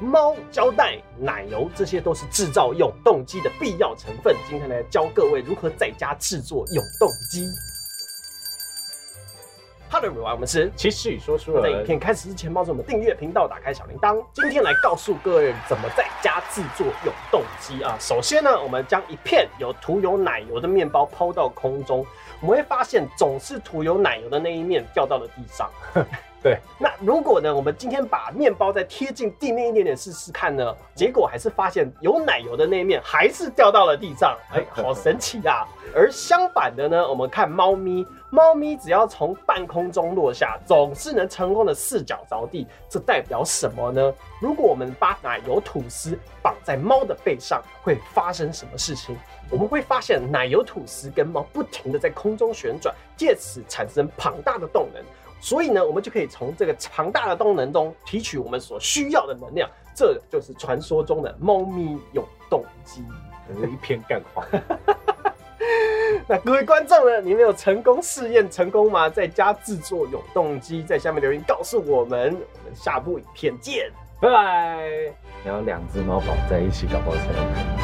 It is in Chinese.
猫、胶带、奶油，这些都是制造永动机的必要成分。今天来教各位如何在家制作永动机。Hello everyone，我们是其实语说书在影，片开始之前，帮助我们订阅频道，打开小铃铛。今天来告诉各位怎么在家制作永动机啊。首先呢，我们将一片有涂有奶油的面包抛到空中，我们会发现总是涂有奶油的那一面掉到了地上。对，那如果呢，我们今天把面包再贴近地面一点点试试看呢？结果还是发现有奶油的那一面还是掉到了地上，哎，好神奇啊、而相反的呢，我们看猫咪，猫咪只要从半空中落下，总是能成功的四脚着地。这代表什么呢？如果我们把奶油吐司绑在猫的背上，会发生什么事情？我们会发现奶油吐司跟猫不停的在空中旋转，借此产生庞大的动能。所以呢，我们就可以从这个庞大的动能中提取我们所需要的能量，这就是传说中的猫咪永动机。一篇干话。那各位观众呢，你们有成功试验成功吗？在家制作永动机，在下面留言告诉我们。我们下部影片见。拜拜。然后两只猫绑在一起，搞不好才有可能。